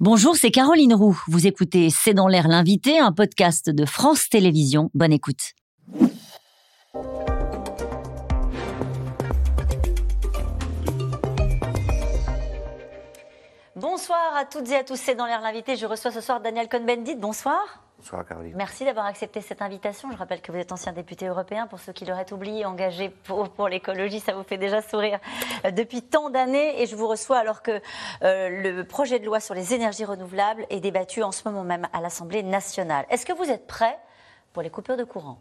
Bonjour, c'est Caroline Roux. Vous écoutez C'est dans l'air l'invité, un podcast de France Télévisions. Bonne écoute. Bonsoir à toutes et à tous, c'est dans l'air l'invité. Je reçois ce soir Daniel Cohn-Bendit. Bonsoir. Bonsoir Caroline. Merci d'avoir accepté cette invitation. Je rappelle que vous êtes ancien député européen. Pour ceux qui l'auraient oublié, engagé pour, pour l'écologie, ça vous fait déjà sourire euh, depuis tant d'années. Et je vous reçois alors que euh, le projet de loi sur les énergies renouvelables est débattu en ce moment même à l'Assemblée nationale. Est-ce que vous êtes prêt pour les coupures de courant?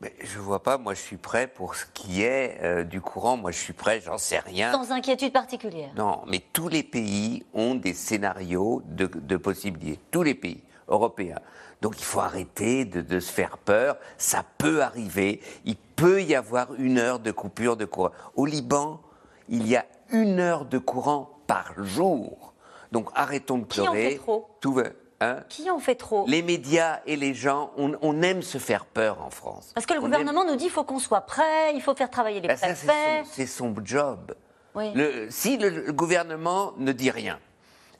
Mais je vois pas, moi je suis prêt pour ce qui est euh, du courant, moi je suis prêt, j'en sais rien. Sans inquiétude particulière Non, mais tous les pays ont des scénarios de, de possibilités. Tous les pays européens. Donc il faut arrêter de, se faire peur. Ça peut arriver. Il peut y avoir une heure de coupure de courant. Au Liban, il y a une heure de courant par jour. Donc arrêtons de pleurer. Qui en fait trop? Tout va. Hein? Qui en fait trop? Les médias et les gens, on, aime se faire peur en France. Parce que le gouvernement nous dit qu'il faut qu'on soit prêt, il faut faire travailler les ben préfets. C'est son, job. si le gouvernement ne dit rien,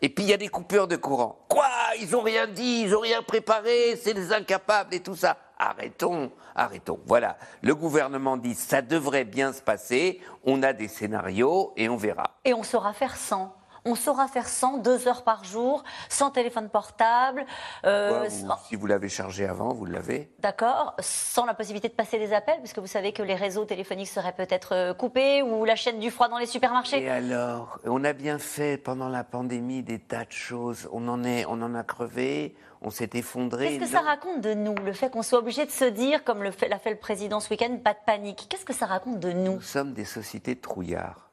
et puis il y a des coupures de courant. Quoi? Ils n'ont rien dit, ils n'ont rien préparé, c'est des incapables et tout ça. Arrêtons, arrêtons. Voilà, le gouvernement dit ça devrait bien se passer, on a des scénarios et on verra. Et on saura faire sans on saura faire 100, deux heures par jour, sans téléphone portable. Euh, si vous l'avez chargé avant, vous l'avez. D'accord, sans la possibilité de passer des appels, puisque vous savez que les réseaux téléphoniques seraient peut-être euh, coupés, ou la chaîne du froid dans les supermarchés. Et alors, on a bien fait pendant la pandémie des tas de choses. On en, est, on en a crevé, on s'est effondré. Qu'est-ce que ça raconte de nous, le fait qu'on soit obligé de se dire, comme l'a fait le président ce week-end, pas de panique? Qu'est-ce que ça raconte de nous? Nous sommes des sociétés de trouillards.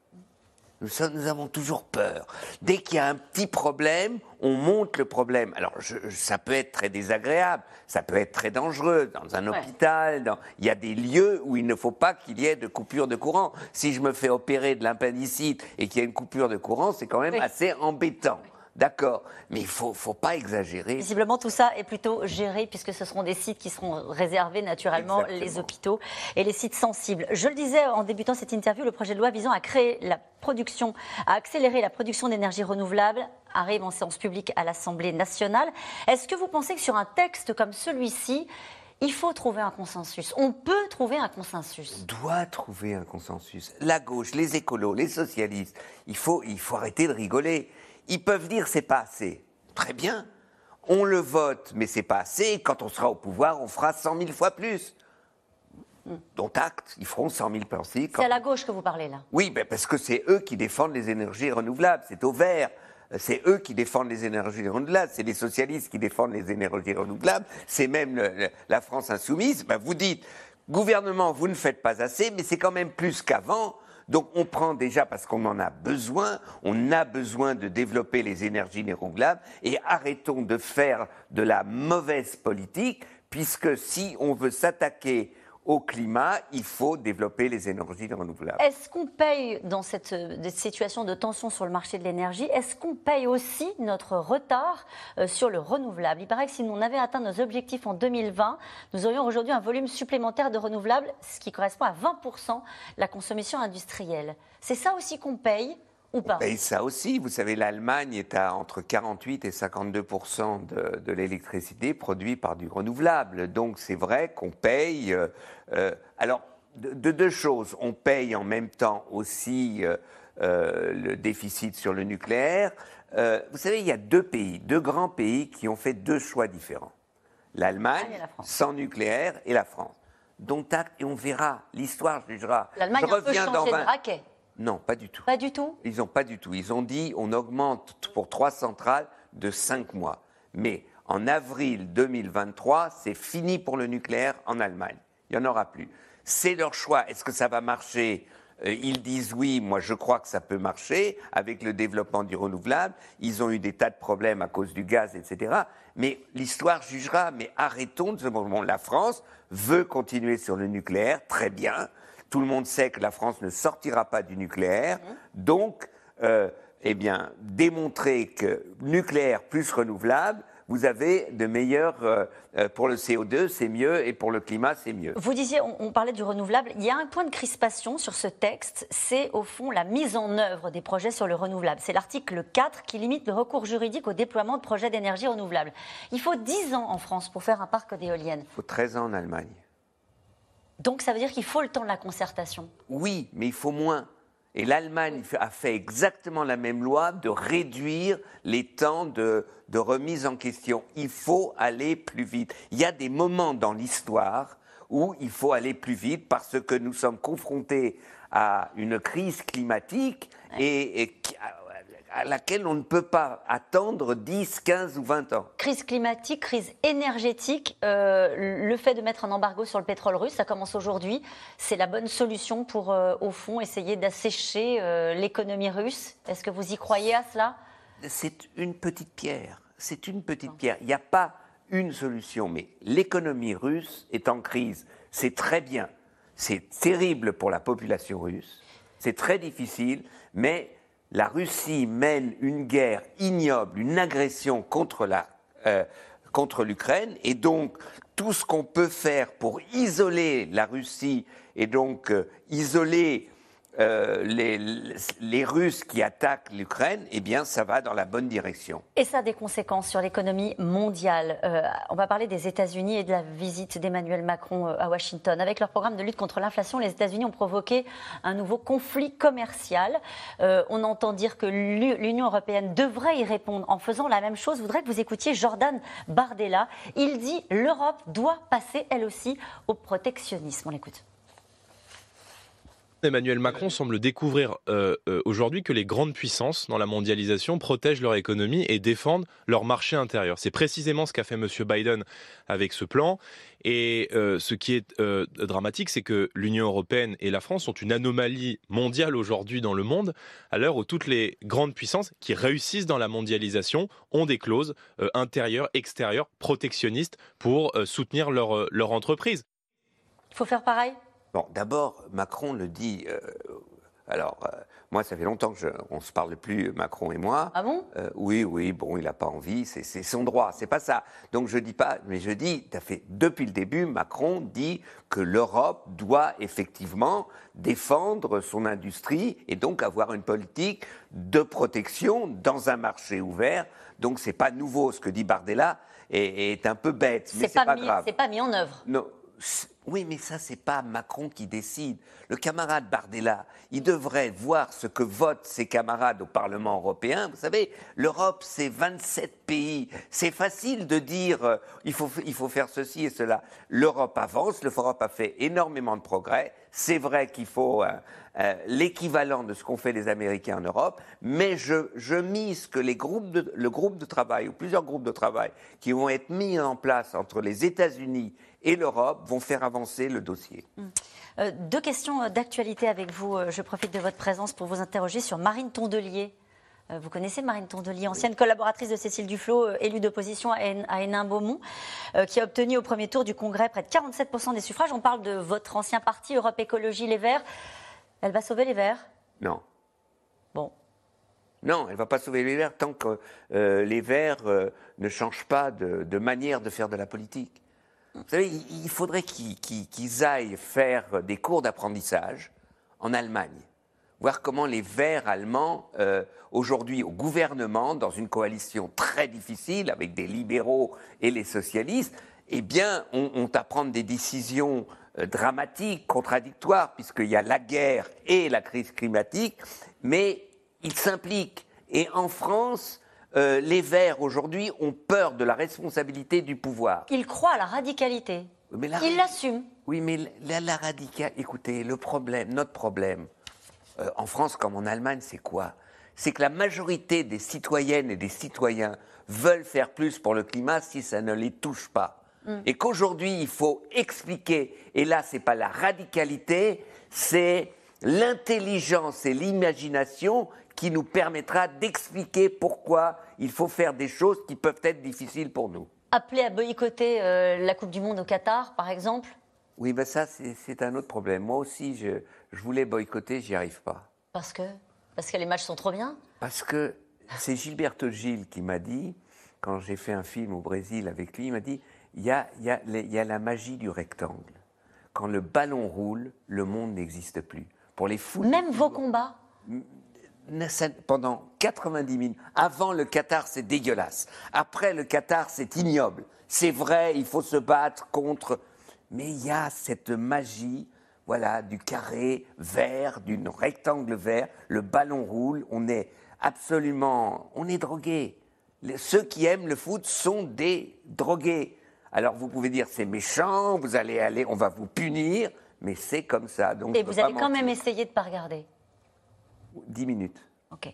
Nous, avons toujours peur. Dès qu'il y a un petit problème, on monte le problème. Alors, ça peut être très désagréable, ça peut être très dangereux. Dans un hôpital, il y a des lieux où il ne faut pas qu'il y ait de coupure de courant. Si je me fais opérer de l'appendicite et qu'il y a une coupure de courant, c'est quand même assez embêtant. D'accord, mais il ne faut, faut, pas exagérer. Visiblement, tout ça est plutôt géré puisque ce seront des sites qui seront réservés naturellement les hôpitaux et les sites sensibles. Je le disais en débutant cette interview, le projet de loi visant à créer la production, à accélérer la production d'énergie renouvelable arrive en séance publique à l'Assemblée nationale. Est-ce que vous pensez que sur un texte comme celui-ci, il faut trouver un consensus? On peut trouver un consensus. On doit trouver un consensus. La gauche, les écolos, les socialistes, il faut, il faut arrêter de rigoler. Ils peuvent dire c'est pas assez. Très bien. On le vote, mais c'est pas assez. Quand on sera au pouvoir, on fera 100 000 fois plus. Dont acte, ils feront 100 000 pensées. C'est à la gauche que vous parlez là Oui, ben parce que c'est eux qui défendent les énergies renouvelables. C'est au vert. C'est eux qui défendent les énergies renouvelables, c'est les socialistes qui défendent les énergies renouvelables, c'est même la France insoumise. Ben vous dites, gouvernement, vous ne faites pas assez, mais c'est quand même plus qu'avant. Donc on prend déjà parce qu'on en a besoin, on a besoin de développer les énergies renouvelables et arrêtons de faire de la mauvaise politique puisque si on veut s'attaquer au climat, il faut développer les énergies renouvelables. Est-ce qu'on paye dans cette, situation de tension sur le marché de l'énergie, est-ce qu'on paye aussi notre retard euh, sur le renouvelable? Il paraît que si nous avait atteint nos objectifs en 2020, nous aurions aujourd'hui un volume supplémentaire de renouvelables, ce qui correspond à 20% la consommation industrielle. C'est ça aussi qu'on paye? Ou pas Et ça aussi, vous savez, l'Allemagne est à entre 48 et 52 de, de l'électricité produite par du renouvelable. Donc c'est vrai qu'on paye. Euh, euh, alors, de, deux choses. On paye en même temps aussi euh, le déficit sur le nucléaire. vous savez, il y a deux pays, deux grands pays qui ont fait deux choix différents. L'Allemagne, sans nucléaire, et la France. Dont acte, et on verra, l'histoire jugera. L'Allemagne a un peu changé de raquet. Non, pas du tout. Pas du tout? Ils n'ont pas du tout. Ils ont dit on augmente pour trois centrales de cinq mois. Mais en avril 2023, c'est fini pour le nucléaire en Allemagne. Il n'y en aura plus. C'est leur choix. Est-ce que ça va marcher? Euh, ils disent oui, moi je crois que ça peut marcher avec le développement du renouvelable. Ils ont eu des tas de problèmes à cause du gaz, etc. Mais l'histoire jugera. Mais arrêtons de ce moment. La France veut continuer sur le nucléaire, très bien. Tout le monde sait que la France ne sortira pas du nucléaire. Donc, euh, eh bien, démontrer que nucléaire plus renouvelable, vous avez de meilleurs. Euh, euh, pour le CO2, c'est mieux, et pour le climat, c'est mieux. Vous disiez, on, parlait du renouvelable. Il y a un point de crispation sur ce texte, c'est au fond la mise en œuvre des projets sur le renouvelable. C'est l'article 4 qui limite le recours juridique au déploiement de projets d'énergie renouvelable. Il faut 10 ans en France pour faire un parc d'éoliennes. Il faut 13 ans en Allemagne. Donc ça veut dire qu'il faut le temps de la concertation Oui, mais il faut moins. Et l'Allemagne a fait exactement la même loi de réduire les temps de, remise en question. Il faut aller plus vite. Il y a des moments dans l'histoire où il faut aller plus vite parce que nous sommes confrontés à une crise climatique et, à laquelle on ne peut pas attendre 10, 15 ou 20 ans. Crise climatique, crise énergétique, euh, le fait de mettre un embargo sur le pétrole russe, ça commence aujourd'hui. C'est la bonne solution pour, euh, au fond, essayer d'assécher euh, l'économie russe. Est-ce que vous y croyez à cela? C'est une petite pierre. C'est une petite pierre. Il n'y a pas une solution, mais l'économie russe est en crise. C'est très bien. C'est terrible pour la population russe. C'est très difficile, mais la Russie mène une guerre ignoble, une agression euh, contre l'Ukraine, et donc tout ce qu'on peut faire pour isoler la Russie et donc euh, isoler euh, les, Russes qui attaquent l'Ukraine, eh bien, ça va dans la bonne direction. Et ça a des conséquences sur l'économie mondiale. Euh, on va parler des États-Unis et de la visite d'Emmanuel Macron euh, à Washington. Avec leur programme de lutte contre l'inflation, les États-Unis ont provoqué un nouveau conflit commercial. on entend dire que l'Union européenne devrait y répondre en faisant la même chose. Je voudrais que vous écoutiez Jordan Bardella. Il dit l'Europe doit passer, elle aussi, au protectionnisme. On l'écoute. Emmanuel Macron semble découvrir euh, euh, aujourd'hui que les grandes puissances dans la mondialisation protègent leur économie et défendent leur marché intérieur. C'est précisément ce qu'a fait M. Biden avec ce plan. Et euh, ce qui est dramatique, c'est que l'Union européenne et la France sont une anomalie mondiale aujourd'hui dans le monde, à l'heure où toutes les grandes puissances qui réussissent dans la mondialisation ont des clauses intérieures, extérieures, protectionnistes pour soutenir leur, leur entreprise. Il faut faire pareil? Bon, d'abord, Macron le dit. Euh, alors, euh, moi, ça fait longtemps qu'on ne se parle plus, Macron et moi. Ah bon? Euh, Oui, oui, bon, il n'a pas envie, c'est son droit, c'est pas ça. Donc, je dis pas, mais je dis, as fait, depuis le début, Macron dit que l'Europe doit effectivement défendre son industrie et donc avoir une politique de protection dans un marché ouvert. Donc, c'est pas nouveau ce que dit Bardella et est un peu bête, mais c'est pas, pas grave. C'est pas mis en œuvre. Non, oui, mais ça, c'est pas Macron qui décide. Le camarade Bardella, il devrait voir ce que votent ses camarades au Parlement européen. Vous savez, l'Europe, c'est 27 pays. C'est facile de dire euh, il, faut, il faut faire ceci et cela. L'Europe avance, l'Europe a fait énormément de progrès. C'est vrai qu'il faut euh, euh, l'équivalent de ce qu'ont fait les Américains en Europe, mais je, je mise que les groupes le groupe de travail ou plusieurs groupes de travail qui vont être mis en place entre les États-Unis et l'Europe vont faire avancer le dossier. Hum. Euh, deux questions euh, d'actualité avec vous. Euh, je profite de votre présence pour vous interroger sur Marine Tondelier. Vous connaissez Marine Tondelier, ancienne collaboratrice de Cécile Duflot, élue d'opposition à Hénin-Beaumont, qui a obtenu au premier tour du Congrès près de 47% des suffrages. On parle de votre ancien parti, Europe Écologie Les Verts. Elle va sauver les Verts? Non. Bon. Non, elle ne va pas sauver les Verts tant que les Verts ne changent pas de manière de faire de la politique. Vous savez, il faudrait qu'ils aillent faire des cours d'apprentissage en Allemagne, voir comment les Verts allemands, euh, aujourd'hui au gouvernement, dans une coalition très difficile avec des libéraux et les socialistes, eh bien, ont, à prendre des décisions euh, dramatiques, contradictoires, puisqu'il y a la guerre et la crise climatique, mais ils s'impliquent. Et en France, euh, les Verts aujourd'hui ont peur de la responsabilité du pouvoir. Ils croient à la radicalité. Ils l'assument. Oui, mais la, radicalité. Écoutez, le problème, notre problème, euh, en France comme en Allemagne, c'est quoi? C'est que la majorité des citoyennes et des citoyens veulent faire plus pour le climat si ça ne les touche pas. Mm. Et qu'aujourd'hui, il faut expliquer. Et là, c'est pas la radicalité, c'est l'intelligence et l'imagination qui nous permettra d'expliquer pourquoi il faut faire des choses qui peuvent être difficiles pour nous. Appeler à boycotter euh, la Coupe du Monde au Qatar, par exemple? Oui, ben ça, c'est un autre problème. Moi aussi, je, je voulais boycotter, j'y arrive pas. Parce que? Parce que les matchs sont trop bien? Parce que c'est Gilberto Gilles qui m'a dit quand j'ai fait un film au Brésil avec lui, il m'a dit il y a, y, a, y a la magie du rectangle. Quand le ballon roule, le monde n'existe plus. Pour les fous. Même vos combats? Pendant 90 minutes. Avant le Qatar, c'est dégueulasse. Après le Qatar, c'est ignoble. C'est vrai, il faut se battre contre. Mais il y a cette magie, voilà, du carré vert, du rectangle vert. Le ballon roule. On est absolument, on est drogué. Ceux qui aiment le foot sont des drogués. Alors vous pouvez dire c'est méchant, vous allez aller, on va vous punir, mais c'est comme ça. Donc Et vous allez quand même essayer de ne pas regarder 10 minutes. Ok.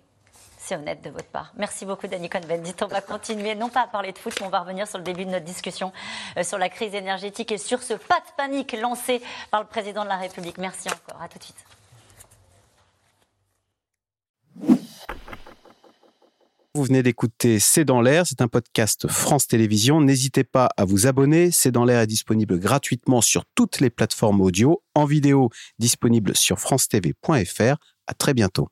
C'est honnête de votre part. Merci beaucoup, Danny Cohn-Bendit. On va continuer, non pas à parler de foot, mais on va revenir sur le début de notre discussion euh, sur la crise énergétique et sur ce pas de panique lancé par le président de la République. Merci encore. À tout de suite. Vous venez d'écouter C'est dans l'air, c'est un podcast France Télévisions. N'hésitez pas à vous abonner. C'est dans l'air est disponible gratuitement sur toutes les plateformes audio, en vidéo disponible sur francetv.fr. À très bientôt.